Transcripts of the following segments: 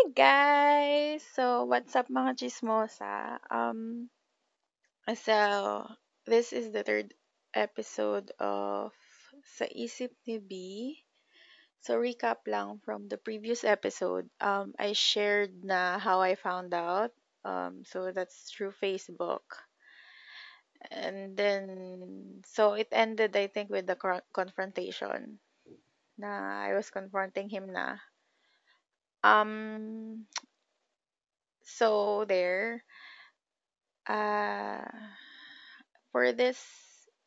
Guys! So, what's up mga chismosa? Um, so, this is the third episode of Sa Isip ni B. So, recap lang from the previous episode. Um, I shared na how I found out. Um, so, that's through Facebook. And then, so it ended, I think, with the confrontation. Na I was confronting him na. Um, so there. Uh, for this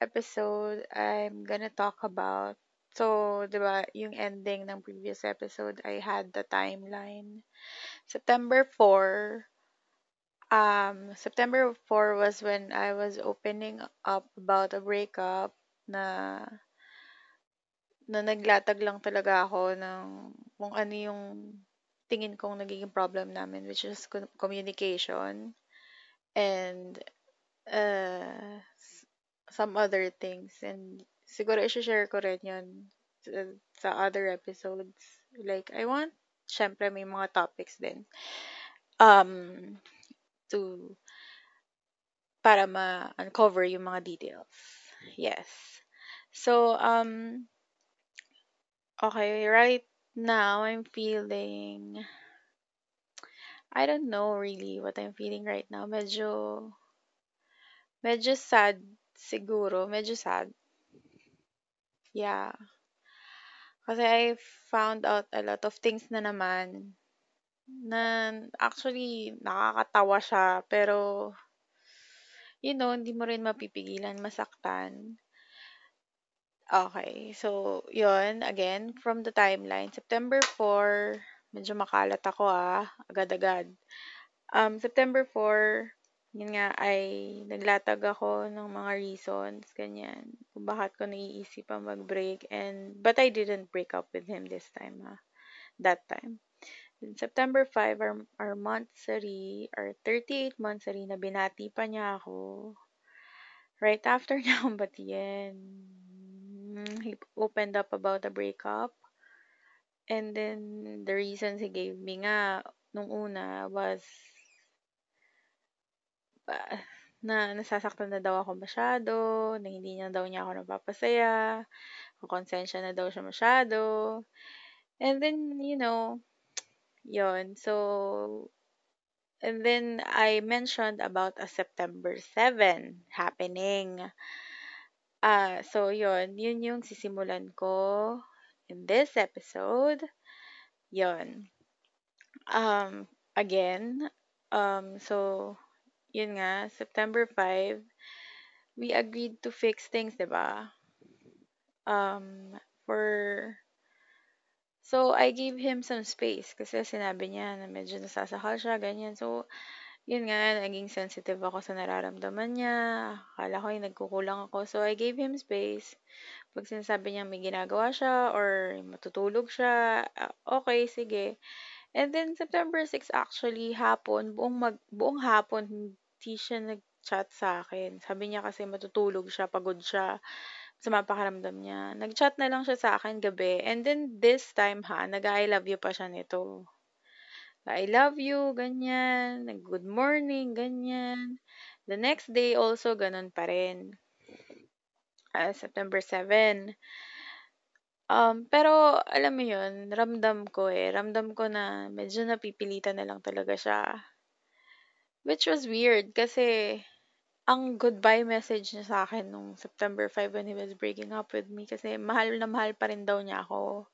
episode, I'm gonna talk about so, 'di ba, yung ending ng previous episode, I had the timeline. September 4, um, September 4 was when I was opening up about a breakup na na naglatag lang talaga ako ng kung ano yung tingin kong nagiging problem namin, which is co- communication and uh, some other things. And siguro i-share ko rin yun sa other episodes. Like, I want, syempre may mga topics din. Um, to, para ma-uncover yung mga details. Yes. So, um, okay, right now I'm feeling, I don't know really what I'm feeling right now. Medyo, medyo sad siguro. Medyo sad. Yeah. Kasi I found out a lot of things na naman na actually nakakatawa siya pero you know, hindi mo rin mapipigilan masaktan. Okay, so yun, again, from the timeline, September 4, medyo makalat ako ah, agad-agad. Um, September 4, yun nga, ay naglatag ako ng mga reasons, ganyan, kung bakit ko naiisip ang mag-break. And, but I didn't break up with him this time, ha, that time. In September 5, our, our monthsary, our 38 monthsary, na binati pa niya ako. Right after niya akong batiyan. He opened up about the breakup. And then, the reasons he gave me nga, nung una, was ah, na nasasaktan na daw ako masyado, na hindi niya daw niya ako napapasaya, konsensya na daw siya masyado. And then, you know, yon So, and then I mentioned about a September 7 happening. Ah, so yon yun yung sisimulan ko in this episode. Yon. Um, again, um, so, yun nga, September 5, we agreed to fix things, 'di ba? Um, for So, I gave him some space kasi sinabi niya na medyo nasasakal siya, ganyan. So, yun nga, naging sensitive ako sa nararamdaman niya. Akala ko yung nagkukulang ako. So, I gave him space. Pag sinasabi niya may ginagawa siya or matutulog siya, ah, okay, sige. And then, September 6 actually, hapon, buong, mag, buong hapon, hindi siya nag-chat sa akin. Sabi niya kasi matutulog siya, pagod siya sa mapakaramdam niya. Nag-chat na lang siya sa akin gabi. And then, this time ha, nag-I love you pa siya nito. I love you, ganyan. Good morning, ganyan. The next day also, ganun pa rin. Uh, September 7. Um, pero, alam mo yun, ramdam ko eh. Ramdam ko na medyo napipilitan na lang talaga siya. Which was weird kasi ang goodbye message niya sa akin nung September 5 when he was breaking up with me kasi mahal na mahal pa rin daw niya ako.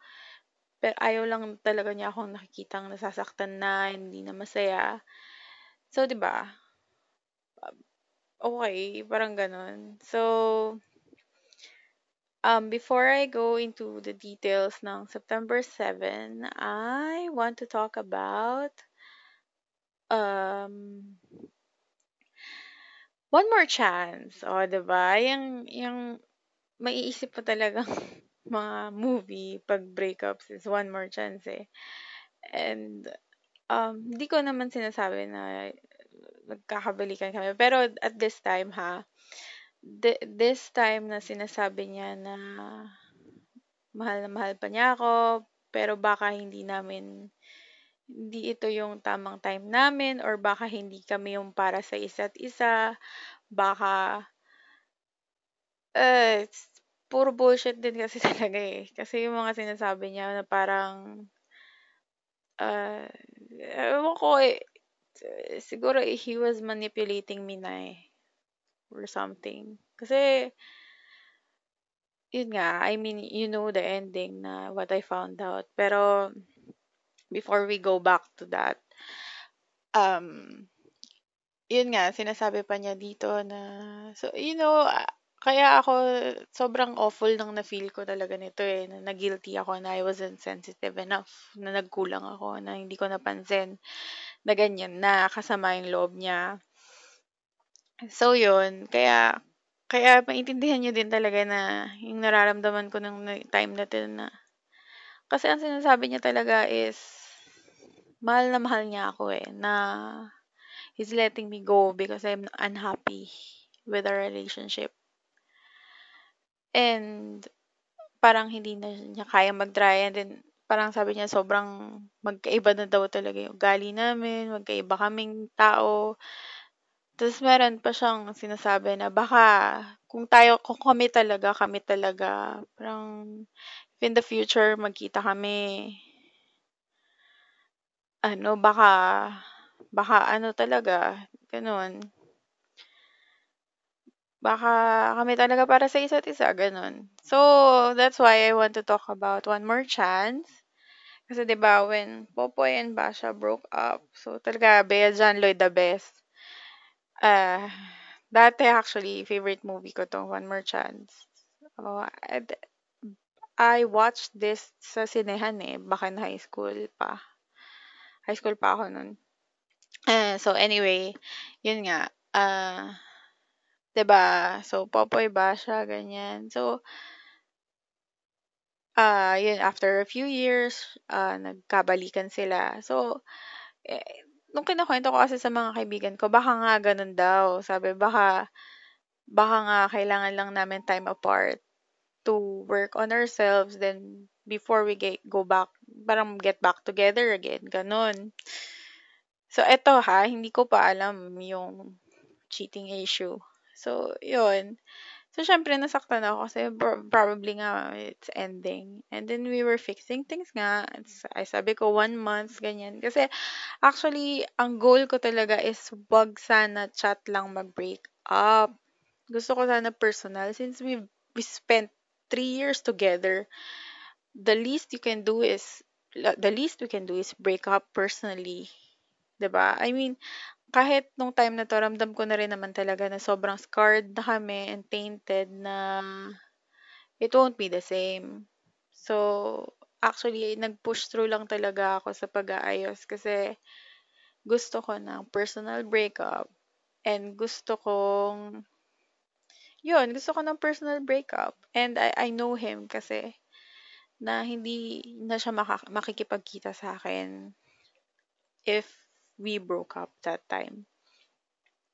Pero ayaw lang talaga niya akong nakikitang nasasaktan na, hindi na masaya. So, 'di ba? Okay, parang ganun. So, um, before I go into the details ng September 7, I want to talk about um, One More Chance. O, 'di ba? Yung, yung maiisip mo talagang mga movie pag breakups is One More Chance eh. And, um, hindi ko naman sinasabi na nagkakabalikan kami. Pero at this time ha, th- this time na sinasabi niya na mahal na mahal pa niya ako, pero baka hindi namin hindi ito yung tamang time namin or baka hindi kami yung para sa isa't isa. Baka, eh, puro bullshit din kasi talaga eh. Kasi yung mga sinasabi niya na parang, uh, ewan ko eh, siguro he was manipulating me na eh. Or something. Kasi, yun nga, I mean, you know the ending na what I found out. Pero, before we go back to that, um, yun nga, sinasabi pa niya dito na, so, you know, kaya ako, sobrang awful nang na-feel ko talaga nito eh, na na-guilty ako na I wasn't sensitive enough, na nagkulang ako, na hindi ko napansin na ganyan, na kasama yung loob niya. So, yun, kaya, kaya maintindihan niyo din talaga na yung nararamdaman ko ng time na na, kasi ang sinasabi niya talaga is, mahal na mahal niya ako eh, na he's letting me go because I'm unhappy with our relationship. And parang hindi na niya kaya mag-try and then parang sabi niya sobrang magkaiba na daw talaga yung ugali namin, magkaiba kaming tao. Tapos meron pa siyang sinasabi na baka kung tayo, kung kami talaga, kami talaga, parang in the future magkita kami, ano, baka, baka ano talaga, ganun. Baka kami talaga para sa isa't isa, ganun. So, that's why I want to talk about One More Chance. Kasi 'di ba when Popoy and Basha broke up, so talaga Bea John Lloyd the best. Uh, dati actually favorite movie ko tong One More Chance. Oh, I watched this sa sinehan eh, baka in high school pa. High school pa ako nun. Uh, so anyway, yun nga. Uh, 'di ba? So Popoy Basha ganyan. So ah, yun, after a few years, ah, nagkabalikan sila. So, eh, nung kinukwento ko kasi sa mga kaibigan ko, baka nga ganun daw. Sabi, baka, baka nga kailangan lang namin time apart to work on ourselves, then before we get, go back, parang get back together again. Ganun. So, eto ha, hindi ko pa alam yung cheating issue. So, yun. So, syempre, nasaktan ako kasi probably nga it's ending. And then, we were fixing things nga. Ay, sabi ko, one month, ganyan. Kasi, actually, ang goal ko talaga is wag sana chat lang mag-break up. Gusto ko sana personal. Since we we spent three years together, the least you can do is, the least we can do is break up personally. 'di ba? I mean, kahit nung time na to, ramdam ko na rin naman talaga na sobrang scarred na kami and tainted na it won't be the same. So, actually, nag-push through lang talaga ako sa pag-aayos kasi gusto ko ng personal breakup and gusto kong yun, gusto ko ng personal breakup. And I, I know him kasi na hindi na siya maka- makikipagkita sa akin if we broke up that time.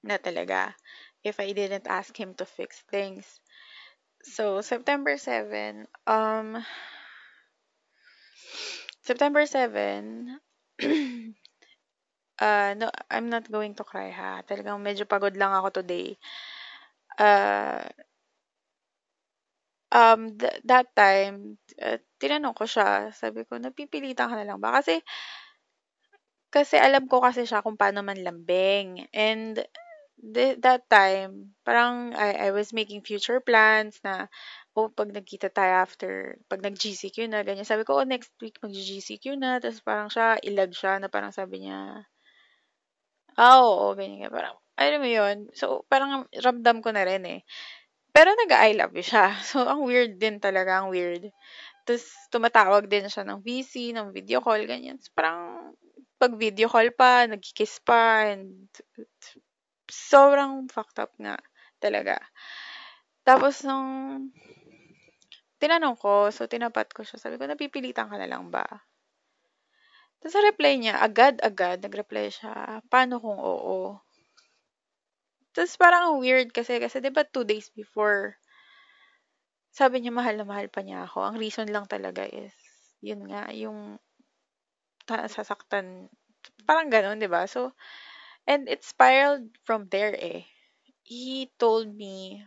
Na talaga. If I didn't ask him to fix things. So, September 7, um, September 7, uh, no, I'm not going to cry ha. Talagang medyo pagod lang ako today. Uh, um, th- that time, uh, tinanong ko siya, sabi ko, napipilitan ka na lang ba? Kasi, kasi alam ko kasi siya kung paano man lambing. And th- that time, parang I, I was making future plans na, oh, pag nagkita tayo after, pag nag-GCQ na, ganyan. Sabi ko, oh, next week mag-GCQ na. Tapos parang siya, ilag siya na parang sabi niya, ah, oo, ganyan. Parang, alam mo yun. So, parang ramdam ko na rin eh. Pero nag-I love you siya. So, ang weird din talaga, ang weird. Tapos, tumatawag din siya ng VC, ng video call, ganyan. So, parang, pag video call pa, nagkikiss pa, and sobrang fucked up nga talaga. Tapos nung tinanong ko, so tinapat ko siya, sabi ko, napipilitan ka na lang ba? Tapos sa reply niya, agad-agad, nag-reply siya, paano kung oo? Tapos parang weird kasi, kasi di ba two days before, sabi niya mahal na mahal pa niya ako. Ang reason lang talaga is, yun nga, yung nasasaktan. Parang ganun, di ba? So, and it spiraled from there eh. He told me,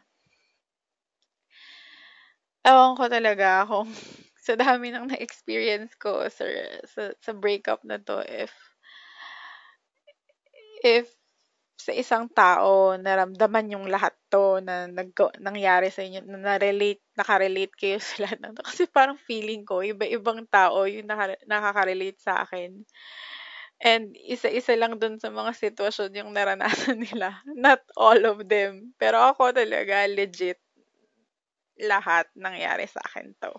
ewan ko talaga kung sa dami ng na-experience ko sa, sa, sa breakup na to, if, if sa isang tao naramdaman yung lahat to na nag nangyari sa inyo, na na-relate, nakarelate kayo sa lahat ng to. Kasi parang feeling ko, iba-ibang tao yung naka, nakaka-relate sa akin. And isa-isa lang dun sa mga sitwasyon yung naranasan nila. Not all of them. Pero ako talaga, legit, lahat nangyari sa akin to.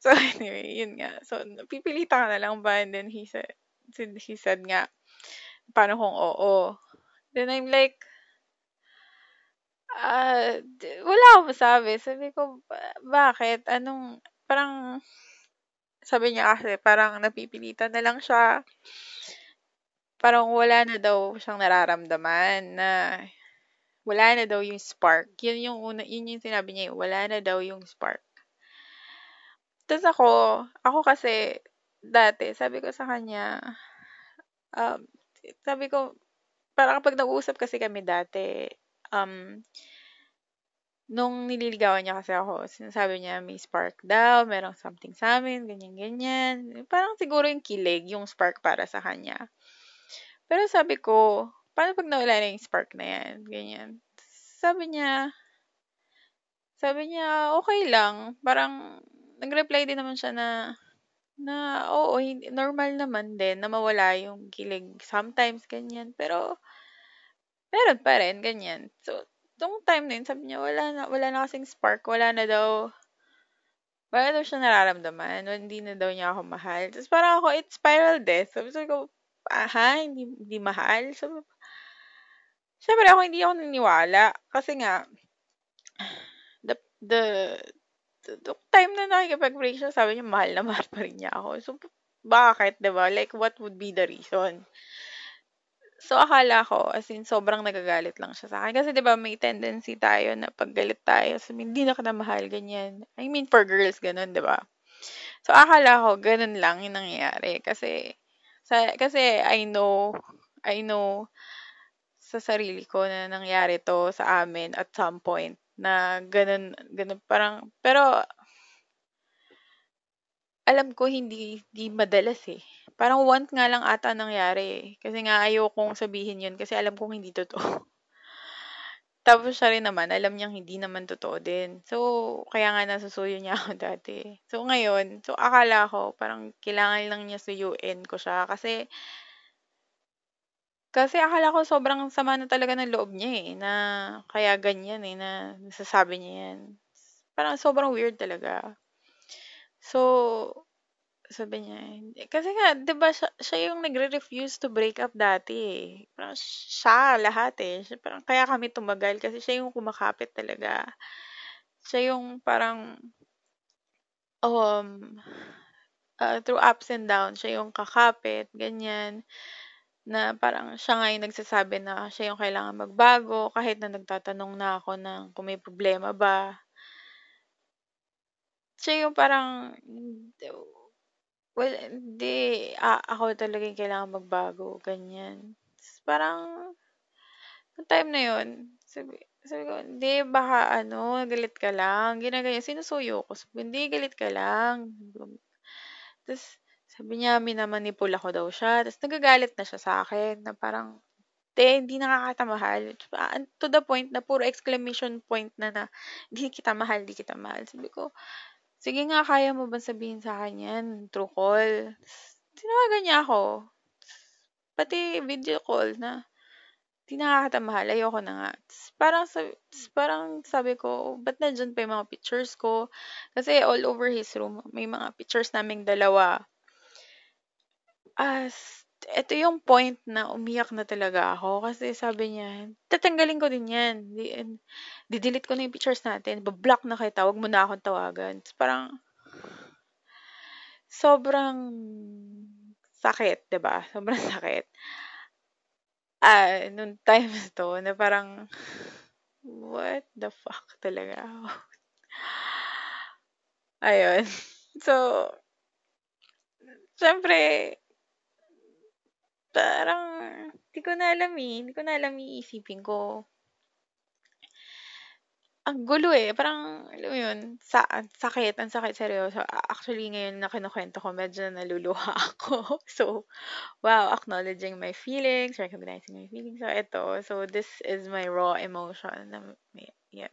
So anyway, yun nga. So, pipilitan ka na lang ba? And then he said, he said nga, paano kung oo? Then I'm like, uh, wala akong masabi. Sabi ko, bakit? Anong, parang, sabi niya kasi, parang napipilitan na lang siya. Parang wala na daw siyang nararamdaman na wala na daw yung spark. Yun yung una, yun yung sinabi niya, wala na daw yung spark. Tapos ako, ako kasi, dati, sabi ko sa kanya, um, sabi ko, parang kapag nag-uusap kasi kami dati, um, nung nililigawan niya kasi ako, sinasabi niya may spark daw, merong something sa amin, ganyan-ganyan. Parang siguro yung kilig, yung spark para sa kanya. Pero sabi ko, paano pag nawala na yung spark na yan? Ganyan. Sabi niya, sabi niya, okay lang. Parang, nag-reply din naman siya na, na, oo, hindi, normal naman din na mawala yung kilig. Sometimes, ganyan. Pero, meron pa rin, ganyan. So, tong time na yun, sabi niya, wala na, wala na kasing spark, wala na daw, wala daw siya nararamdaman, hindi na daw niya ako mahal. Tapos parang ako, it spiraled eh. Sabi ko, aha, hindi, hindi mahal. So, syempre ako hindi ako naniniwala. Kasi nga, the, the, the, time na nakikipag-break siya, sabi niya, mahal na mahal pa rin niya ako. So, bakit, ba diba? Like, what would be the reason? So, akala ko, as in, sobrang nagagalit lang siya sa akin. Kasi, di ba, may tendency tayo na paggalit tayo, sabi, hindi na ka na mahal, ganyan. I mean, for girls, ganun, di ba? So, akala ko, ganun lang yung nangyayari. Kasi, sa, kasi, I know, I know, sa sarili ko na nangyari to sa amin at some point na ganun, ganun, parang, pero, alam ko hindi, hindi madalas eh. Parang once nga lang ata nangyari eh. Kasi nga ayokong sabihin yun kasi alam kong hindi totoo. Tapos siya rin naman, alam niyang hindi naman totoo din. So, kaya nga nasusuyo niya ako dati. So, ngayon, so akala ko, parang kailangan lang niya suyuin ko siya. Kasi, kasi akala ko sobrang sama na talaga ng loob niya eh, na kaya ganyan eh, na nasasabi niya yan. Parang sobrang weird talaga. So, sabi niya, kasi nga, di ba, siya, siya yung nagre-refuse to break up dati eh. Parang siya, lahat eh. Siya, parang, kaya kami tumagal kasi siya yung kumakapit talaga. Siya yung parang, um, uh, through ups and downs, siya yung kakapit, ganyan. Na parang siya nga yung nagsasabi na siya yung kailangan magbago kahit na nagtatanong na ako ng kung may problema ba. Siya yung parang, Well, hindi. Ah, ako talaga yung kailangan magbago, ganyan. parang, yung time na yun, sabi, sabi ko, hindi, baka ano, galit ka lang. Ginaganyan, sinusuyo ko. Sabi, hindi, galit ka lang. Tapos, sabi niya, minamanipula ko daw siya. Tapos, nagagalit na siya sa akin, na parang, te, hindi nakakatamahal. To the point na puro exclamation point na na, hindi kita mahal, hindi kita mahal. Sabi ko, Sige nga, kaya mo ba sabihin sa akin yan? True call. Tinawagan niya ako. Pati video call na di nakakatamahal. Ayoko na nga. Parang, sabi, parang sabi ko, ba't nandyan pa yung mga pictures ko? Kasi all over his room, may mga pictures naming dalawa. As ito yung point na umiyak na talaga ako kasi sabi niya, tatanggalin ko din yan. Di, didelete ko na yung pictures natin. Bablock na kita. Huwag mo na akong tawagan. It's parang, sobrang sakit, 'di ba? Sobrang sakit. Ah, nung time to na parang what the fuck talaga. Ayun. So, Siyempre, parang, di ko na alam eh. Hindi ko na alam iisipin ko. Ang gulo eh. Parang, alam mo yun, sa, sakit, ang sakit, seryoso. Actually, ngayon na kinukwento ko, medyo naluluha ako. So, wow, acknowledging my feelings, recognizing my feelings. So, ito. So, this is my raw emotion. Na, yan,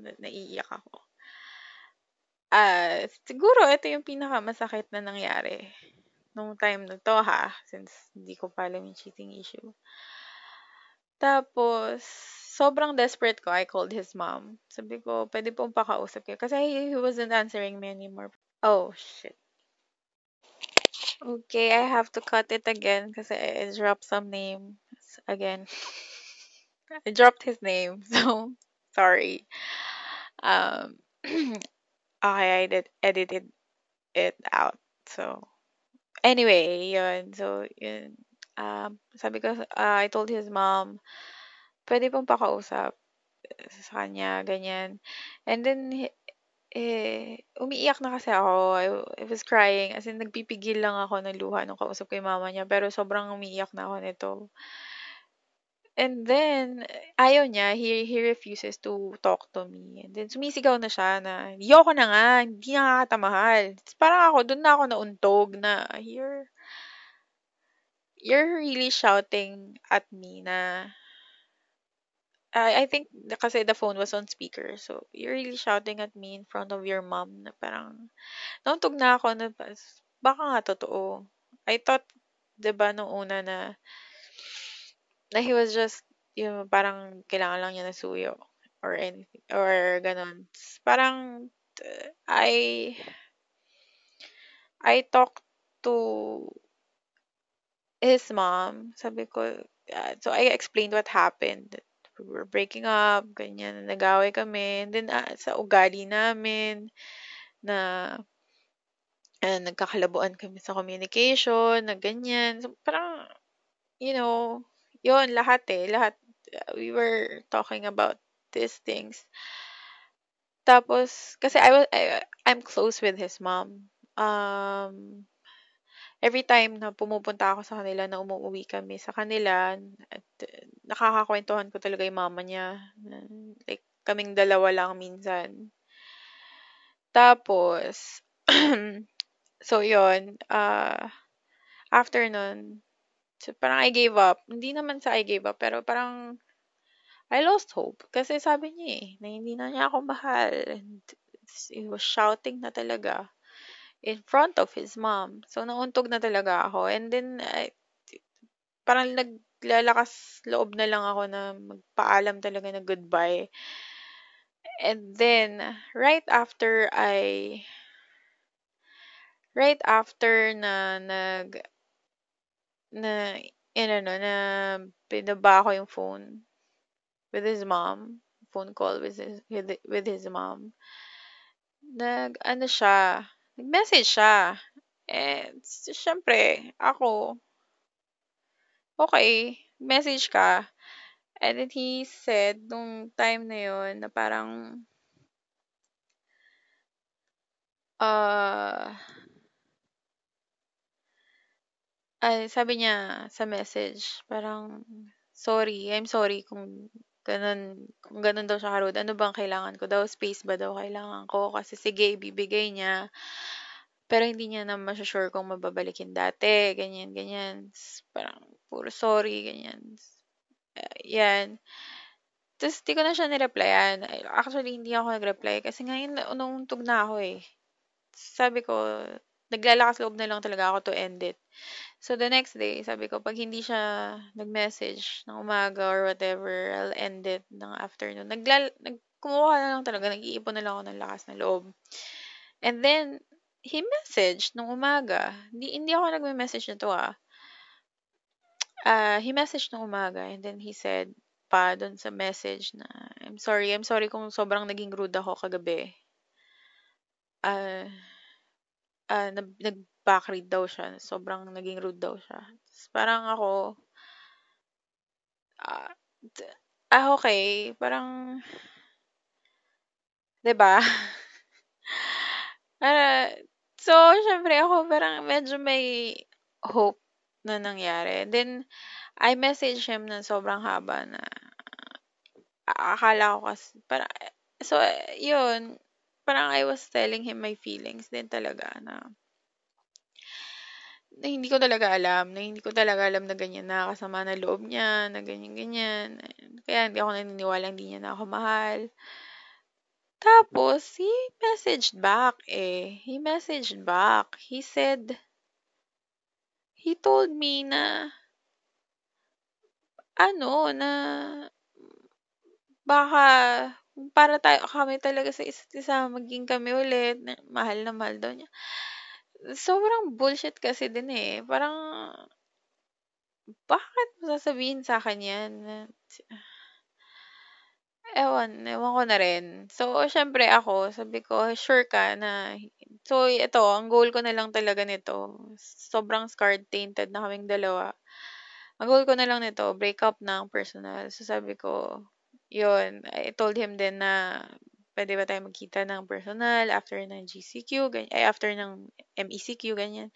na, naiiyak ako. Ah, siguro ito yung pinakamasakit na nangyari nung time na to ha, since hindi ko pa alam yung cheating issue. Tapos, sobrang desperate ko, I called his mom. Sabi ko, pwede pong pakausap kayo. Kasi he, wasn't answering me anymore. Oh, shit. Okay, I have to cut it again kasi I dropped some names again. I dropped his name, so sorry. Um, okay, I did edited it out. So, anyway, yun. So, yun. Um, sabi ko, uh, I told his mom, pwede pong pakausap sa kanya, ganyan. And then, he- eh, umiiyak na kasi ako. I, I was crying. As in, nagpipigil lang ako ng luha nung kausap ko yung mama niya. Pero sobrang umiiyak na ako nito. And then, ayaw niya. He, he refuses to talk to me. And then, sumisigaw na siya na, yoko na nga, hindi na kita mahal. Tapos Parang ako, doon na ako nauntog na, you're, you're really shouting at me na, I I think kasi the phone was on speaker. So, you're really shouting at me in front of your mom na parang, nauntog na ako na, baka nga totoo. I thought, 'di ba nung una na, na he was just, yung parang kailangan lang niya ng suyo or anything, or ganun. Parang, uh, I, I talked to his mom. Sabi ko, uh, so I explained what happened. We were breaking up, ganyan, nag-away kami. And then, ah, sa ugali namin, na ah, nagkakalabuan kami sa communication, na ganyan. So, parang, you know, yun, lahat eh, lahat. uh, We were talking about these things. Tapos, kasi I was, I, I'm close with his mom. Um, every time na pumupunta ako sa kanila, na umuwi kami sa kanila, at uh, nakakakwentuhan ko talaga yung mama niya. Like, kaming dalawa lang minsan. Tapos, so yun, uh, after nun, so parang I gave up. Hindi naman sa I gave up, pero parang I lost hope. Kasi sabi niya eh, na hindi na niya ako mahal. And he was shouting na talaga in front of his mom. So, nauntog na talaga ako. And then, I, parang naglalakas loob na lang ako na magpaalam talaga na goodbye. And then, right after I, right after na nag, na, yun ano, na pinaba ko yung phone with his mom, phone call with his, with, his mom, nag, ano siya, nag-message siya. And, syempre, ako, okay, message ka. And then he said, nung time na yun, na parang, uh, ay, sabi niya sa message, parang, sorry, I'm sorry kung ganun, kung ganun daw siya karude. Ano bang kailangan ko daw? Space ba daw kailangan ko? Kasi sige, ibibigay niya. Pero hindi niya na masusure kung mababalikin dati. Ganyan, ganyan. Parang, puro sorry, ganyan. Uh, yan. Tapos, di ko na siya nireplyan. Actually, hindi ako nag-reply. Kasi ngayon, nauntog na ako eh. Sabi ko, naglalakas loob na lang talaga ako to end it. So, the next day, sabi ko, pag hindi siya nag-message ng umaga or whatever, I'll end it ng afternoon. Naglal nag kumuha na lang talaga, nag-iipon na lang ako ng lakas ng loob. And then, he messaged nung umaga. Hindi, hindi ako nagme-message na to ah. Ah, he messaged nung umaga and then he said pa doon sa message na, I'm sorry, I'm sorry kung sobrang naging rude ako kagabi. Ah, ah, nag, nag-backread daw siya. Sobrang naging rude daw siya. Tapos parang ako, ah, d- ah, okay, parang, 'di ba? Ah, So, syempre ako parang medyo may hope na nangyari. Then, I messaged him na sobrang haba na akala ko kasi, parang, so, yun, parang I was telling him my feelings din talaga na na hindi ko talaga alam, na hindi ko talaga alam na ganyan na kasama na loob niya, na ganyan-ganyan. Kaya hindi ako naniniwala hindi niya na ako mahal. Tapos, he messaged back eh. He messaged back. He said, he told me na, ano, na, baka, para tayo, kami talaga sa isa't isa, maging kami ulit, na, mahal na mahal daw niya sobrang bullshit kasi din eh. Parang, bakit mo sasabihin sa akin yan? Ewan, ewan ko na rin. So, syempre ako, sabi ko, sure ka na, so, ito, ang goal ko na lang talaga nito, sobrang scarred, tainted na kaming dalawa. Ang goal ko na lang nito, break up ng personal. So, sabi ko, yun, I told him din na, pwede ba tayo magkita ng personal after ng GCQ, ganyan, ay after ng MECQ, ganyan.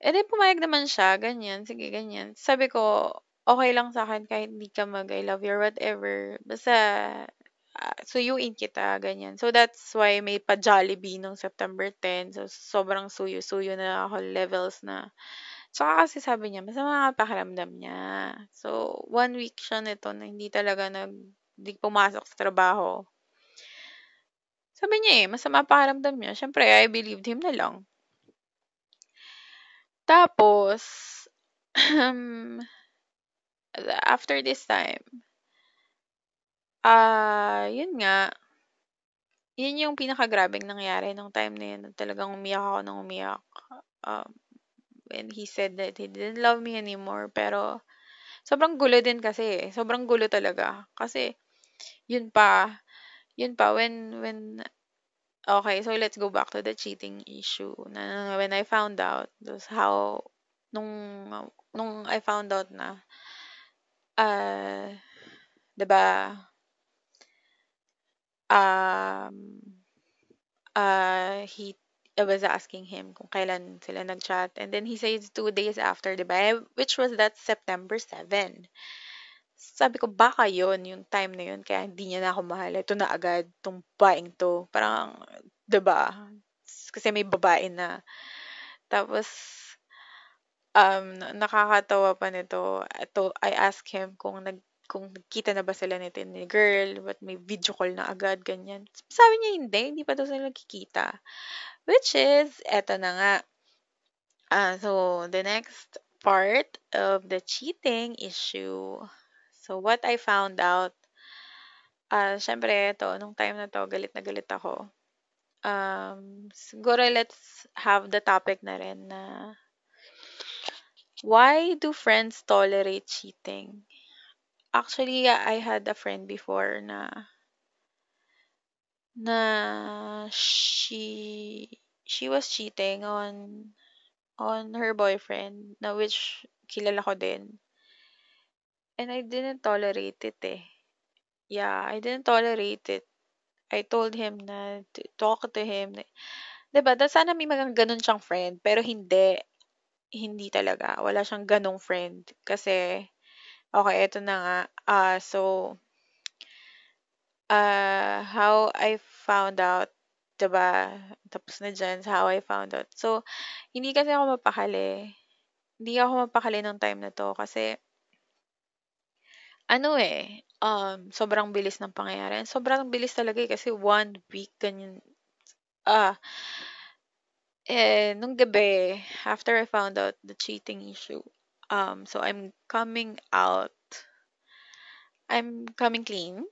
Eh di pumayag naman siya, ganyan, sige, ganyan. Sabi ko, okay lang sa akin kahit hindi ka mag I love you or whatever. Basta, uh, suyuin kita, ganyan. So that's why may pa Jollibee nung September 10. So sobrang suyo-suyo na ako levels na. Tsaka kasi sabi niya, masama nga pakiramdam niya. So, one week siya nito na hindi talaga nag di pumasok sa trabaho. Sabi niya eh, masama pakiramdam niya. Siyempre, I believed him na lang. Tapos, um, after this time, ah, uh, yun nga, yun yung pinakagrabing nangyari nung time na yun. Talagang umiyak ako nang umiyak. Um, when he said that he didn't love me anymore. Pero, sobrang gulo din kasi. Sobrang gulo talaga. Kasi, yun pa, yun pa, when, when, okay, so let's go back to the cheating issue. Na, when I found out, was how, nung, nung I found out na, uh, diba, um, uh, he I was asking him kung kailan sila nag-chat. And then he says two days after, di ba? Which was that September 7. Sabi ko, baka yon yung time na yun. Kaya hindi niya na ako mahal. Ito na agad, tong baing to. Parang, di ba? Kasi may babae na. Tapos, um, nakakatawa pa nito. Ito, I asked him kung nag kung nagkita na ba sila nito ni girl, but may video call na agad, ganyan. Sabi niya hindi, hindi pa daw sila nagkikita. Which is, eto na nga. Uh, so, the next part of the cheating issue. So, what I found out, uh, syempre, ito, nung time na to, galit na galit ako. Um, siguro, let's have the topic na rin na why do friends tolerate cheating? Actually, I had a friend before na na she she was cheating on on her boyfriend na which kilala ko din. And I didn't tolerate it eh. Yeah, I didn't tolerate it. I told him na to talk to him. Diba? Da sana may mga ganun siyang friend. Pero hindi. Hindi talaga. Wala siyang ganong friend. Kasi, okay, eto na nga. Uh, so, uh, how I found out, diba? Tapos na dyan, how I found out. So, hindi kasi ako mapakali. Hindi ako mapakali nung time na to kasi, ano eh, um, sobrang bilis ng pangyayari. Sobrang bilis talaga eh, kasi one week, ganyan. Ah, eh, nung gabi, after I found out the cheating issue, um, so I'm coming out, I'm coming clean.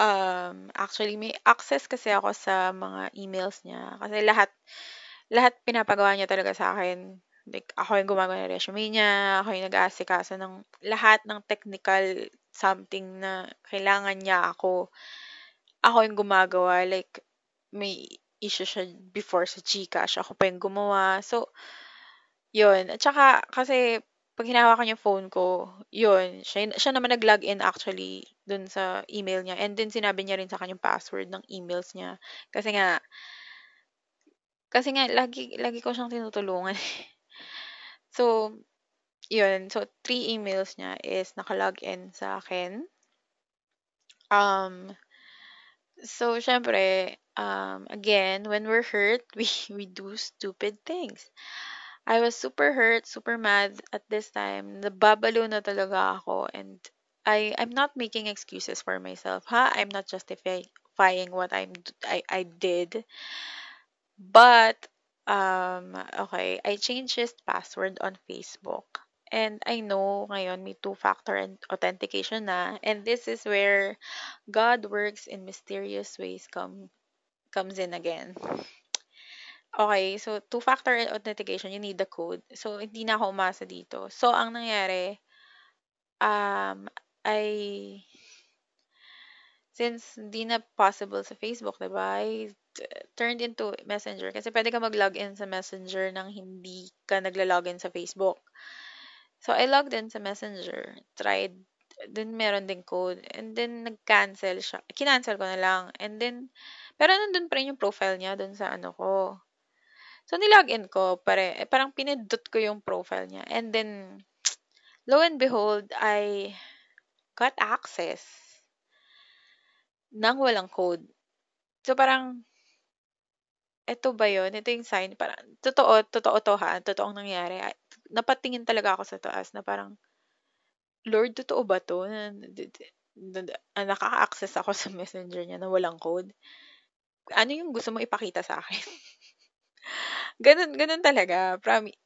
Um, actually, may access kasi ako sa mga emails niya. Kasi lahat, lahat pinapagawa niya talaga sa akin. Like, ako yung gumagawa ng resume niya, ako yung nag-aasikaso ng lahat ng technical something na kailangan niya ako. Ako yung gumagawa. Like, may issue siya before sa Gcash. Ako pa yung gumawa. So, yun. At saka, kasi, pag hinahawakan yung phone ko, yun, siya, siya naman nag-log in actually dun sa email niya. And then, sinabi niya rin sa akin yung password ng emails niya. Kasi nga, Kasi nga, lagi, lagi ko siyang tinutulungan. so, yun. So, three emails niya is nakalogin sa akin. Um, so, syempre, um, again, when we're hurt, we, we do stupid things. I was super hurt, super mad at this time. Nababalo na talaga ako and I I'm not making excuses for myself. Ha? I'm not justifying what I'm I I did. But um okay, I changed his password on Facebook. And I know ngayon may two-factor authentication na and this is where God works in mysterious ways come comes in again. Okay, so two-factor authentication, you need the code. So, hindi na ako umasa dito. So, ang nangyari, um, I, since hindi na possible sa Facebook, diba, I turned into Messenger. Kasi pwede ka mag-login sa Messenger nang hindi ka nagla-login sa Facebook. So, I logged in sa Messenger, tried, then meron din code, and then nag-cancel siya. Kinancel ko na lang. And then, pero nandun pa rin yung profile niya dun sa ano ko. So, nilogin ko, pare, eh, parang pinindot ko yung profile niya. And then, lo and behold, I got access nang walang code. So, parang, eto ba yun? Ito yung sign. Parang, totoo, totoo to ha. Totoong nangyari. Napatingin talaga ako sa taas na parang, Lord, totoo ba to? Nakaka-access ako sa messenger niya na walang code. Ano yung gusto mo ipakita sa akin? Ganun, ganun talaga. Promise.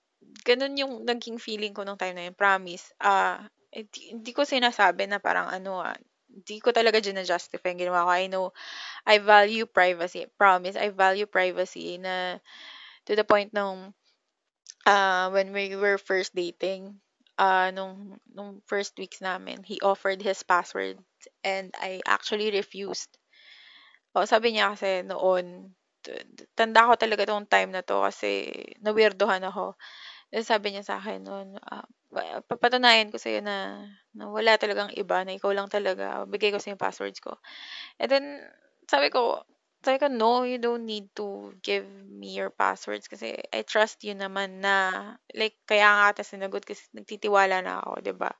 Ganun yung naging feeling ko nung time na yun. Promise. Ah, uh, hindi, hindi ko sinasabi na parang ano ah, hindi ko talaga gina-justify yung ginawa ko. I know, I value privacy. Promise, I value privacy na to the point nung uh, when we were first dating, uh, nung, nung first weeks namin, he offered his password and I actually refused. O, sabi niya kasi noon, tanda ko talaga tong time na to kasi nawirdohan ako. Then sabi niya sa akin noon, uh, papatunayan ko sa'yo na, na wala talagang iba, na ikaw lang talaga. Bigay ko sa yung passwords ko. And then, sabi ko, sabi ko, no, you don't need to give me your passwords kasi I trust you naman na, like, kaya nga ata sinagot kasi nagtitiwala na ako, ba diba?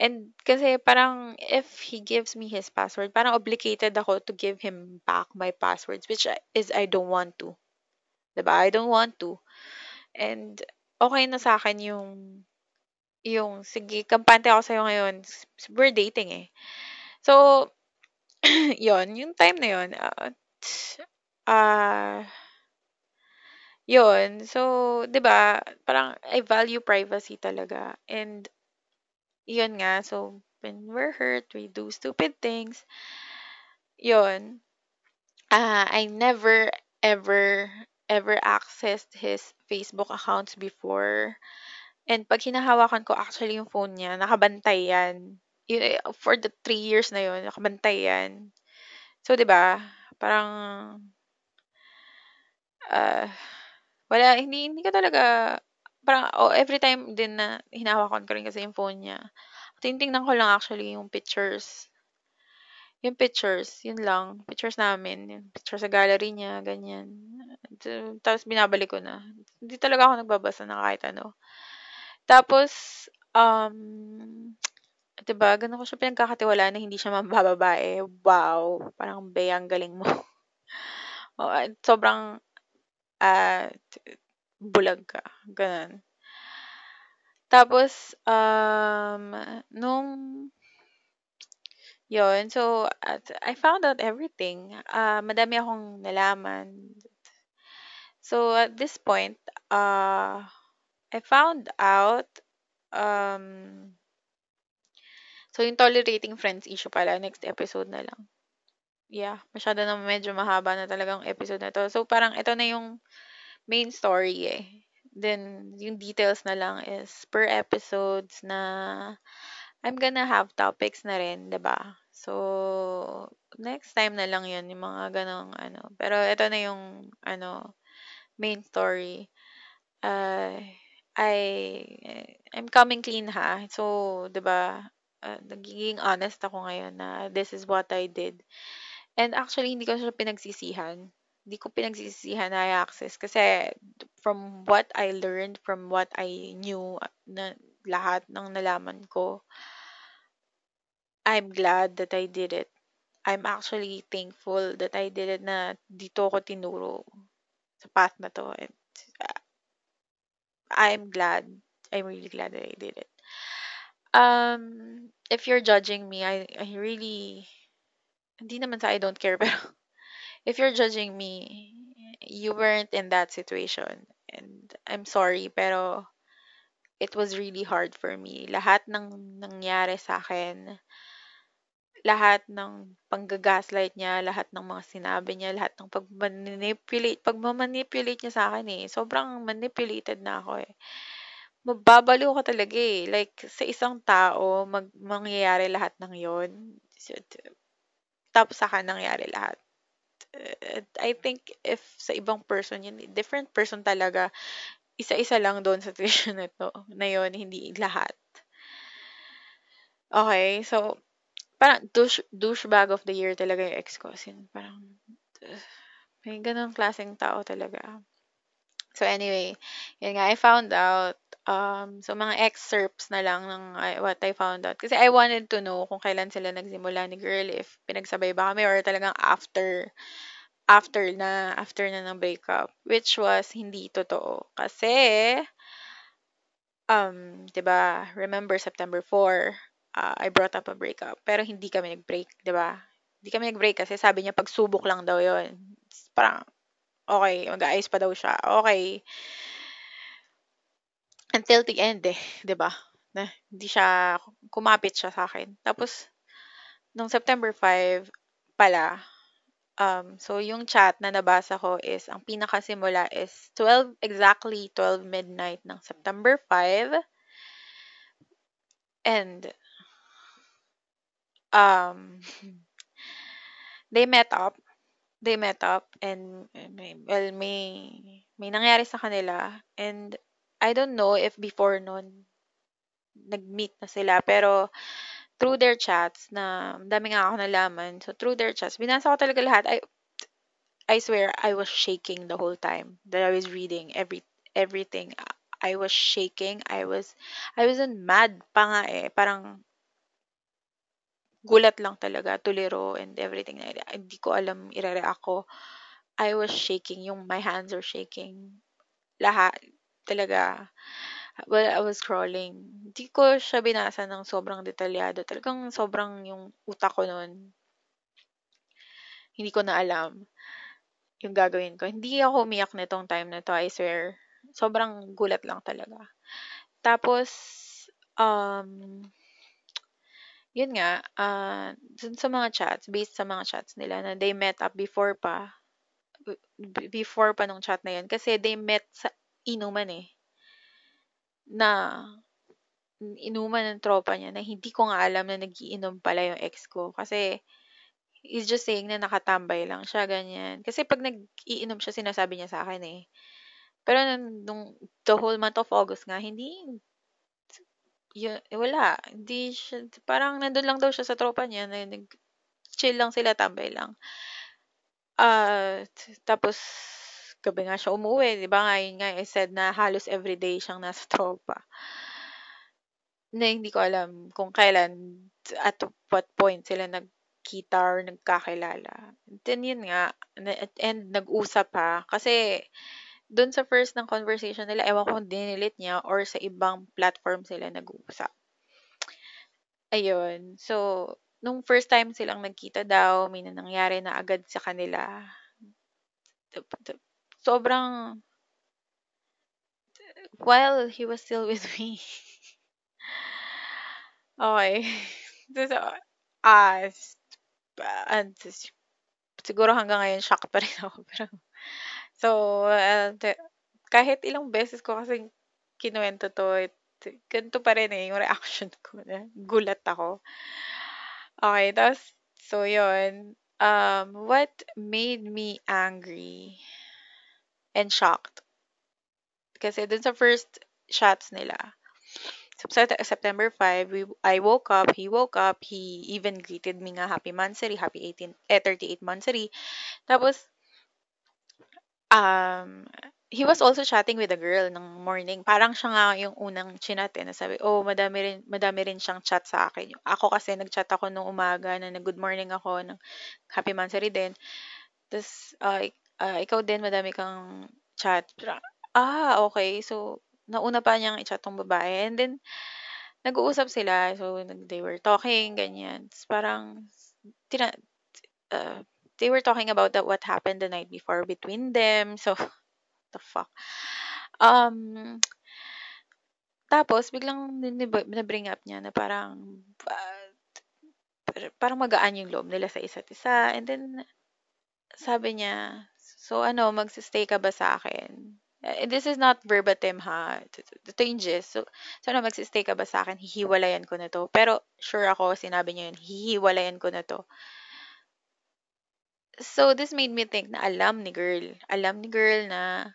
And kasi parang if he gives me his password, parang obligated ako to give him back my passwords, which is I don't want to. Diba? I don't want to. And okay na sa akin yung yung sige, kampante ako sa'yo ngayon. We're dating eh. So, yon yung time na yon uh, uh, yun. So, 'di ba, parang I value privacy talaga. And yun nga, so, when we're hurt, we do stupid things. Yun. Uh, I never, ever, ever accessed his Facebook accounts before. And pag hinahawakan ko actually yung phone niya, nakabantay yan. Eh, for the three years na yun, nakabantay yan. So, di ba parang, uh, wala, hindi, hindi ka talaga, parang, oh, every time din na hinahawakan ko rin kasi yung phone niya, tinitingnan ko lang actually yung pictures. Yung pictures, yun lang. Pictures namin. Yung picture sa gallery niya, ganyan. Tapos binabalik ko na. Hindi talaga ako nagbabasa ng kahit ano. Tapos, um, 'di ba, ko siya pinagkakatiwalaan na hindi siya mabababae. Wow, parang beyang galing mo. oh, sobrang uh, bulag ka. Ganun. Tapos, um, nung, yon so, at, I found out everything. Uh, madami akong nalaman. So, at this point, uh, I found out, um, so, yung tolerating friends issue pala, next episode na lang. Yeah, masyado na medyo mahaba na talagang episode na to. So, parang ito na yung main story eh. Then, yung details na lang is per episodes na I'm gonna have topics na rin, ba diba? So, next time na lang yun, yung mga ganong ano. Pero ito na yung, ano, main story. Uh, I, I'm coming clean ha. So, ba diba, uh, nagiging honest ako ngayon na this is what I did. And actually, hindi ko siya pinagsisihan. Hindi ko pinagsisisihan na i-access kasi from what I learned, from what I knew na lahat ng nalaman ko, I'm glad that I did it. I'm actually thankful that I did it na dito ko tinuro sa path na to. And uh, I'm glad. I'm really glad that I did it. Um, if you're judging me, I, I really, hindi naman sa I don't care, pero if you're judging me, you weren't in that situation. And I'm sorry, pero it was really hard for me. Lahat ng nangyari sa akin, lahat ng panggagaslight niya, lahat ng mga sinabi niya, lahat ng pag-manipulate, pag-manipulate niya sa akin eh. Sobrang manipulated na ako eh. Mababaliw ka talaga eh. Like, sa isang tao, mag, mangyayari lahat ng yon. Tapos sa akin nangyari lahat. I think if sa ibang person yun, different person talaga, isa-isa lang doon sa situation na to, na yun, hindi lahat. Okay, so, parang douche, douchebag of the year talaga yung ex ko. Sin, parang, uh, may ganong klaseng tao talaga. So anyway, yun nga, I found out, um, so mga excerpts na lang ng uh, what I found out. Kasi I wanted to know kung kailan sila nagsimula ni girl, if pinagsabay ba kami or talagang after, after na, after na ng breakup. Which was hindi totoo. Kasi, um, 'di ba? Remember September 4, uh, I brought up a breakup. Pero hindi kami nag-break, 'di ba? Hindi kami nag-break kasi sabi niya pagsubok lang daw 'yon. Parang okay, mag-aayos pa daw siya. Okay. Until the end eh, 'di ba? Na hindi siya kumapit siya sa akin. Tapos nung September 5 pala um so yung chat na nabasa ko is ang pinakasimula is 12 exactly 12 midnight ng September 5 and um they met up. They met up and may, well may may nangyari sa kanila. And I don't know if before noon nag-meet na sila. Pero through their chats na dami nga ako nalaman. So through their chats binasa ko talaga lahat. I I swear I was shaking the whole time that I was reading every everything. I was shaking. I was I wasn't mad pa nga eh. Parang gulat lang talaga, tuliro and everything. Hindi ko alam ire-react ko. I was shaking, yung my hands are shaking. Lahat, talaga. Well, I was scrolling. Hindi ko siya binasa ng sobrang detalyado. Talagang sobrang yung utak ko noon. Hindi ko na alam yung gagawin ko. Hindi ako umiyak nitong time na to, I swear. Sobrang gulat lang talaga. Tapos, um, yun nga, ah, sa mga chats, based sa mga chats nila na they met up before pa, before pa nung chat na yun, kasi they met sa inuman eh. Na, inuman ng tropa niya na hindi ko nga alam na nagiinom pala yung ex ko. Kasi, he's just saying na nakatambay lang siya, ganyan. Kasi pag nag-iinom siya, sinasabi niya sa akin eh. Pero nung the whole month of August nga, hindi yun, eh, wala. Hindi siya, parang nandun lang daw siya sa tropa niya, na nag, chill lang sila, tambay lang. Ah, tapos, gabi nga siya umuwi, di ba nga, yun nga, I said na halos everyday siyang nasa tropa. Na hindi ko alam kung kailan, at what point sila nagkita or nagkakilala. Then, yun nga, and nag-usap pa, kasi, dun sa first ng conversation nila, ewan ko dinilit niya or sa ibang platform sila nag-uusap. Ayun. So, nung first time silang nagkita daw, may nangyari na agad sa kanila. Sobrang while he was still with me. okay. So, ah, uh, siguro hanggang ngayon shock pa rin ako. Pero, So, uh, kahit ilang beses ko kasi kinuwento 'to, it ganito pa rin, eh, yung reaction ko na gulat ako. Okay, tapos so yun, um, what made me angry and shocked kasi dun sa first shots nila, September 5, we, I woke up, he woke up, he even greeted me nga happy mansary, happy 18, eh, 38 mansary. Tapos, um, he was also chatting with a girl ng morning. Parang siya nga yung unang chinat eh, na sabi, oh, madami rin, madami rin siyang chat sa akin. Ako kasi nag-chat ako nung umaga na nag-good morning ako, ng happy mansari din. Tapos, uh, uh, ikaw din, madami kang chat. Ah, okay. So, nauna pa niyang i-chat tong babae. And then, nag-uusap sila. So, they were talking, ganyan. Tapos parang, tina, uh, they were talking about that what happened the night before between them. So, the fuck? Um, tapos, biglang na-bring up niya na parang, uh, parang magaan yung loob nila sa isa't isa. And then, sabi niya, so ano, magsistay ka ba sa akin? Uh, this is not verbatim ha. Yung gist. So, so ano, magsistay ka ba sa akin? Hihiwalayan ko na to. Pero, sure ako, sinabi niya yun, hihiwalayan ko na to. So, this made me think na alam ni girl. Alam ni girl na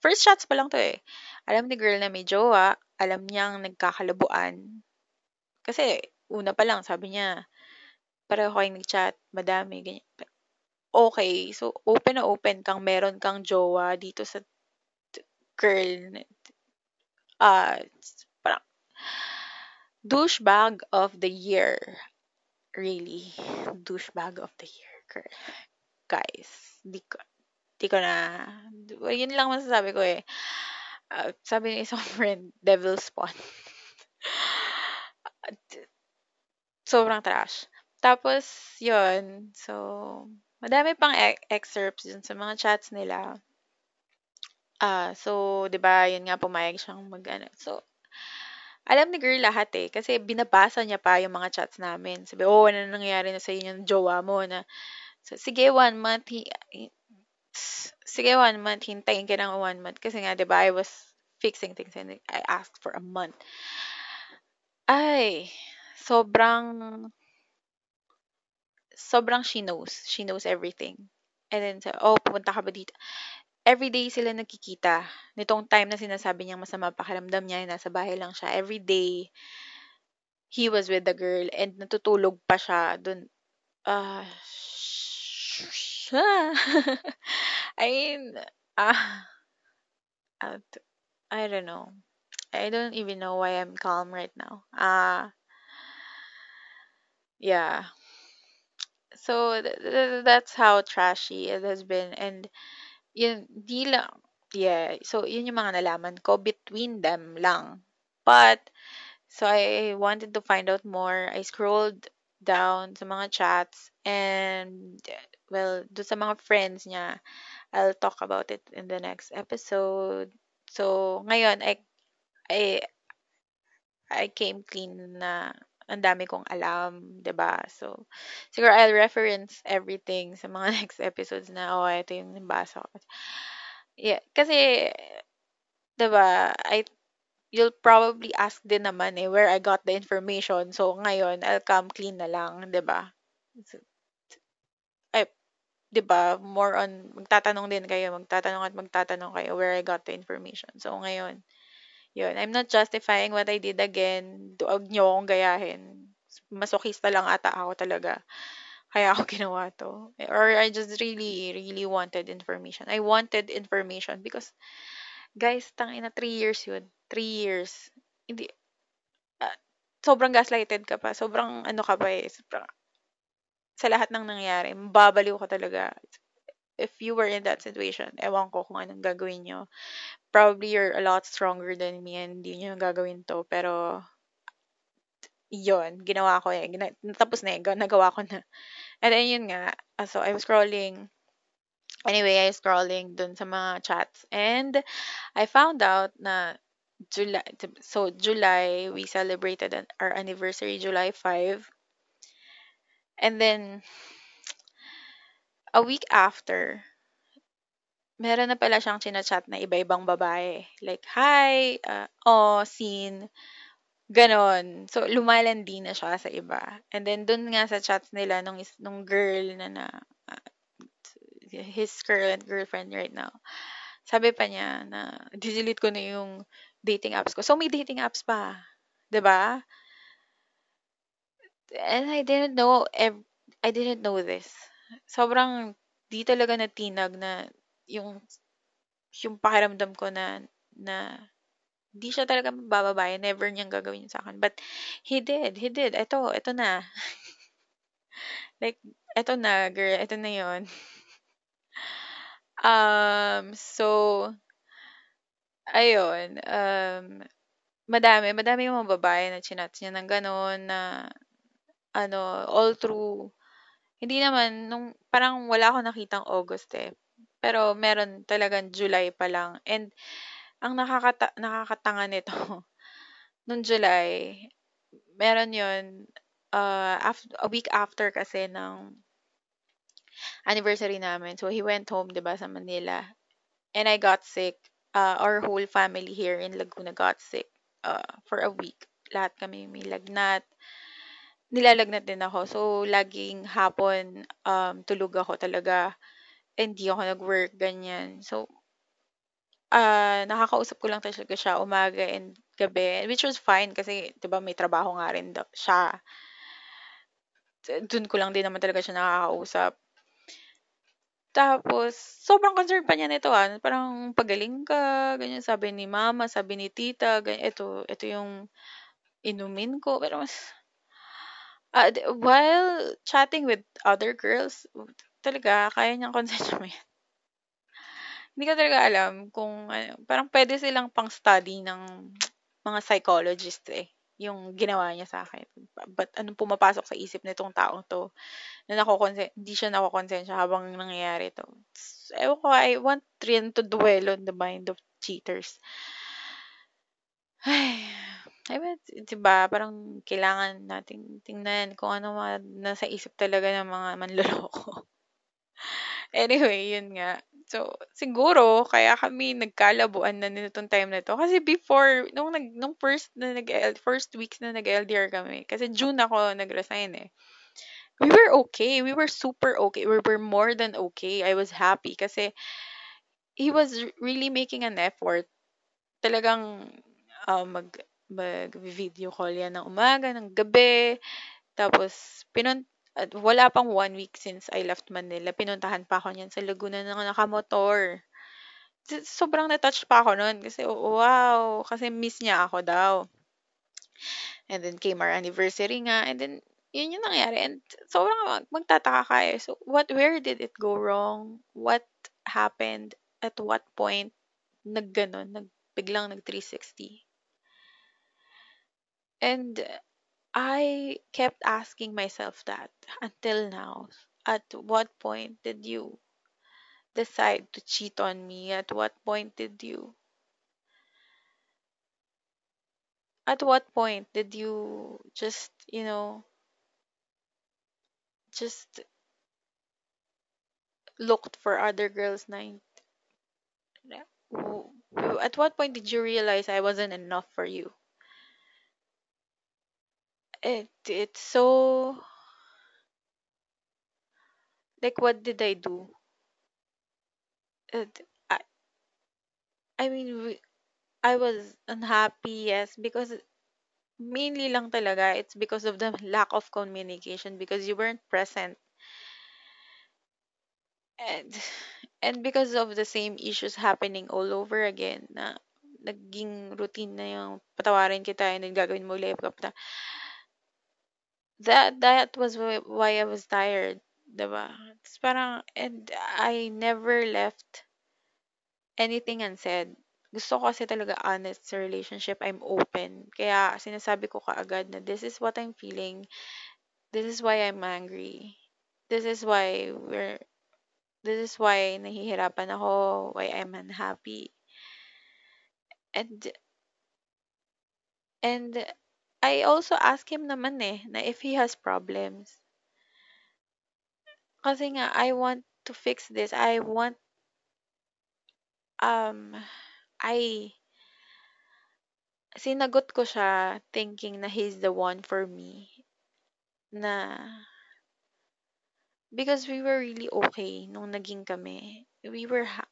First shots pa lang 'to, eh. Alam ni girl na may jowa, alam niyang nagkakalabuan. Kasi una pa lang sabi niya, pareho kayong nag-chat, madami, ganyan. Okay, so open na open kang meron kang jowa dito sa girl. Ah, uh, parang douchebag of the year. Really, douchebag of the year, girl. Guys, di ko, di ko na, yun lang masasabi ko eh. Uh, sabi ni isang friend, devil spawn. Sobrang trash. Tapos, yun. So, madami pang e- excerpts dun sa mga chats nila. Ah, uh, so, 'di ba, yun nga pumayag siyang mag ano. So, alam ni girl lahat eh kasi binabasa niya pa yung mga chats namin. Sabi, "Oh, ano nangyayari na sa inyo ng jowa mo na so, sige, one month, he, sige, one month, hintayin ka ng one month. Kasi nga, di ba, I was fixing things and I asked for a month. Ay, sobrang, sobrang she knows. She knows everything. And then, so, oh, pumunta ka ba dito? Every day sila nagkikita. Nitong time na sinasabi niyang masama pakiramdam niya, nasa bahay lang siya. Every day, he was with the girl and natutulog pa siya dun. Uh, I mean, uh, I don't know. I don't even know why I'm calm right now. Uh, yeah. So th- th- that's how trashy it has been, and yun, di lang, yeah. So yun yung mga nalaman ko between them lang. But so I wanted to find out more. I scrolled down sa mga chats and well, do sa mga friends niya. I'll talk about it in the next episode. So, ngayon, I, I, I came clean na ang dami kong alam, ba? So, siguro I'll reference everything sa mga next episodes na, oh, ito yung nabasa ko. Yeah, kasi, ba, I, you'll probably ask din naman eh, where I got the information. So, ngayon, I'll come clean na lang, 'di ba? So, 'di ba, more on magtatanong din kayo, magtatanong at magtatanong kayo where I got the information. So ngayon, yun, I'm not justifying what I did again. Huwag niyo akong gayahin. Masokista lang ata ako talaga. Kaya ako ginawa to. Or I just really, really wanted information. I wanted information because, guys, tangina, 3 years yun. 3 years. Hindi, uh, sobrang gaslighted ka pa. Sobrang ano ka pa eh. Sobrang, sa lahat ng nangyari, mababaliw ka talaga. If you were in that situation, ewan ko kung anong gagawin nyo. Probably you're a lot stronger than me and hindi nyo gagawin to. Pero, yon ginawa ko eh. Gina- natapos na eh. Nagawa ko na. And then yun nga. Ah, so, I was scrolling. Anyway, I was scrolling dun sa mga chats. And, I found out na July, so July, we celebrated our anniversary, July 5. And then, a week after, meron na pala siyang chinachat na iba-ibang babae. Like, hi, uh, oh, scene, ganon. So, lumalandi na siya sa iba. And then, dun nga sa chats nila nung, nung girl na na, uh, his current girlfriend right now, sabi pa niya na, delete ko na yung dating apps ko. So, may dating apps pa. ba? and I didn't know I didn't know this. Sobrang di talaga natinag na yung yung pakiramdam ko na, na, di siya talaga mabababae. Never niyang gagawin sa akin. But, he did. He did. Ito, ito na. like, ito na, girl. Ito na yon Um, so, ayun, um, madami, madami yung mga babae na chinat niya ng gano'n na, ano, all through, hindi naman, nung, parang wala akong nakitang August eh. Pero meron talagang July pa lang. And, ang nakakata nakakatanga nito, nung July, meron yun, uh, af- a week after kasi ng anniversary namin. So, he went home, di ba, sa Manila. And I got sick. Uh, our whole family here in Laguna got sick uh, for a week. Lahat kami may lagnat. Nilalagnat din ako. So, laging hapon, um, tulog ako talaga. Hindi ako nag-work, ganyan. So, uh, nakakausap ko lang talaga siya umaga and gabi. Which was fine kasi, di ba, may trabaho nga rin siya. Doon ko lang din naman talaga siya nakakausap. Tapos, sobrang concerned pa niya nito ah. Parang pagaling ka, ganyan sabi ni mama, sabi ni tita, ganyan, ito, ito yung inumin ko. Pero mas, uh, while chatting with other girls, talaga, kaya niyang konsensya mo yan. Hindi ko talaga alam kung, ano, parang pwede silang pang study ng mga psychologist eh yung ginawa niya sa akin. But anong pumapasok sa isip nitong taong to na nakokonsen hindi siya nakokonsensya habang nangyayari to. Ewan ko, I want rin to dwell on the mind of cheaters. Ay, I mean, diba, parang kailangan nating tingnan kung ano mga nasa isip talaga ng mga manloloko. anyway, yun nga. So, siguro, kaya kami nagkalabuan na nitong time na to. Kasi before, nung, nag, nung first, na nag, first weeks na nag-LDR kami, kasi June ako nag-resign eh. We were okay. We were super okay. We were more than okay. I was happy kasi he was really making an effort. Talagang uh, mag, mag-video call yan ng umaga, ng gabi. Tapos, pinun at wala pang one week since I left Manila, pinuntahan pa ako niyan sa Laguna ng nakamotor. Sobrang na-touch pa ako noon kasi wow, kasi miss niya ako daw. And then came our anniversary nga and then yun yung nangyari and sobrang mag magtataka ka eh. So what where did it go wrong? What happened? At what point nagganon, nag biglang nag 360? And I kept asking myself that until now. At what point did you decide to cheat on me? At what point did you at what point did you just, you know, just looked for other girls night? At what point did you realize I wasn't enough for you? It it's so like what did I do? It, I I mean I was unhappy yes because mainly lang talaga it's because of the lack of communication because you weren't present and and because of the same issues happening all over again na naging routine na yung patawarin kita and gagawin mo ulit that that was why I was tired, 'di ba? It's parang and I never left anything unsaid. Gusto ko kasi talaga honest sa relationship. I'm open. Kaya sinasabi ko kaagad na this is what I'm feeling. This is why I'm angry. This is why we're this is why nahihirapan ako, why I'm unhappy. And and I also ask him naman eh, na if he has problems. Kasi nga, I want to fix this. I want, um, I, sinagot ko siya thinking na he's the one for me. Na, because we were really okay nung naging kami. We were, ha-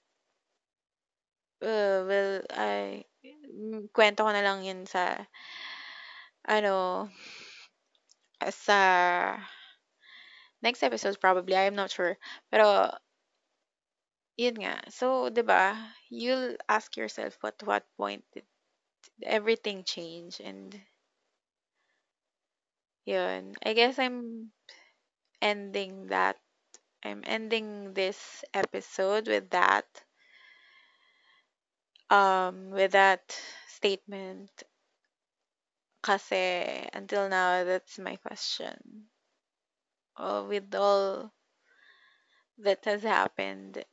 uh, well, I, kwento ko na lang yun sa ano, sa next episode probably, I'm not sure. Pero, yun nga. So, 'di ba? You'll ask yourself at what point did everything change and yun. I guess I'm ending that. I'm ending this episode with that. Um, with that statement. Kasi until now, that's my question. With all that has happened,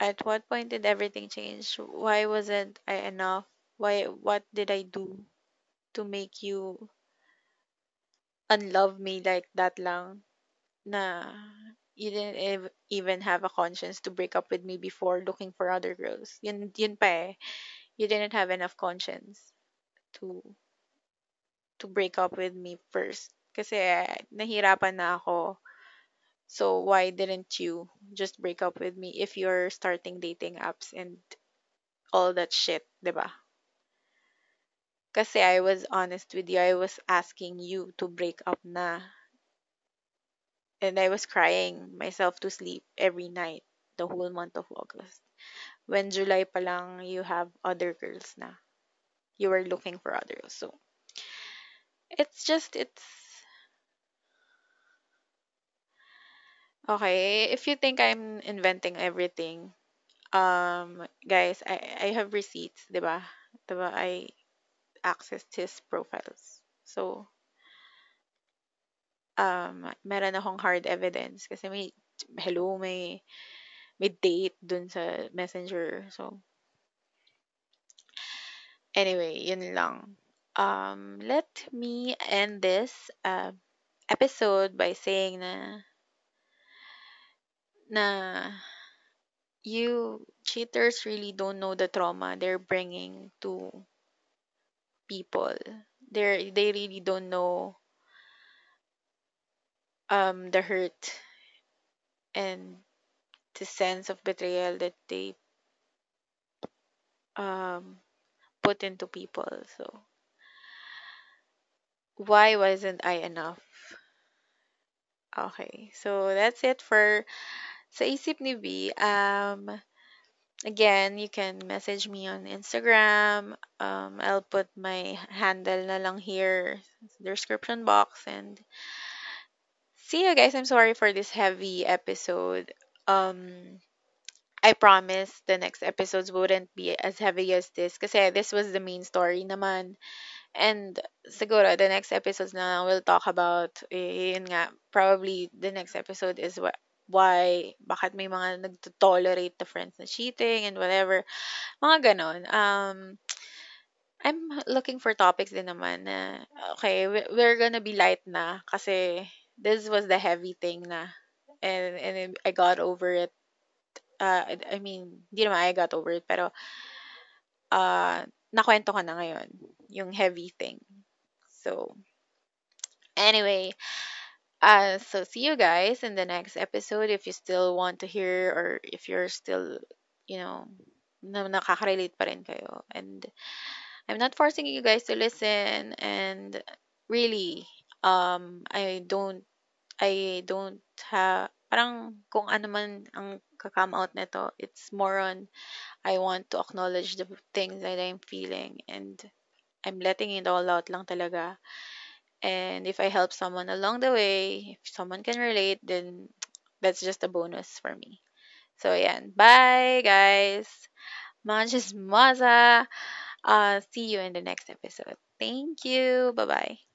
at what point did everything change? Why wasn't I enough? Why? What did I do to make you unlove me like that lang? Na you didn't ev- even have a conscience to break up with me before looking for other girls. Yun, yun pa eh. You didn't have enough conscience to to break up with me first. Kasi eh, nahirapan na ako. So why didn't you just break up with me if you're starting dating apps and all that shit, ba? Kasi I was honest with you. I was asking you to break up na. And I was crying myself to sleep every night the whole month of August. When July pa lang, you have other girls na. You were looking for others. So, it's just, it's... Okay, if you think I'm inventing everything, um, guys, I, I have receipts, di ba? Di ba? I accessed his profiles. So, um, meron akong hard evidence kasi may, hello, may, may date dun sa messenger. So, anyway, yun lang. Um, let me end this uh, episode by saying na na you cheaters really don't know the trauma they're bringing to people. They they really don't know um the hurt and the sense of betrayal that they um put into people. So why wasn't I enough? Okay, so that's it for sa isip ni B. Um, again, you can message me on Instagram. Um, I'll put my handle na lang here the description box and see you guys. I'm sorry for this heavy episode. Um, I promise the next episodes wouldn't be as heavy as this kasi this was the main story naman. And siguro the next episodes na we'll talk about eh, nga probably the next episode is what why bakit may mga nagto-tolerate the friends na cheating and whatever. Mga ganon. Um I'm looking for topics din naman na okay we- we're gonna be light na kasi this was the heavy thing na. And and I got over it. Uh, I I mean hindi naman I got over it pero uh, nakwento ko na ngayon yung heavy thing. So, anyway, uh, so see you guys in the next episode if you still want to hear or if you're still, you know, na nakaka-relate pa rin kayo. And I'm not forcing you guys to listen and really, um, I don't, I don't have, parang kung ano man ang kakam out nito, it's more on I want to acknowledge the things that I'm feeling and I'm letting it all out lang talaga. And if I help someone along the way, if someone can relate, then that's just a bonus for me. So, yan. Bye, guys. Mga chismosa. Uh, see you in the next episode. Thank you. Bye-bye.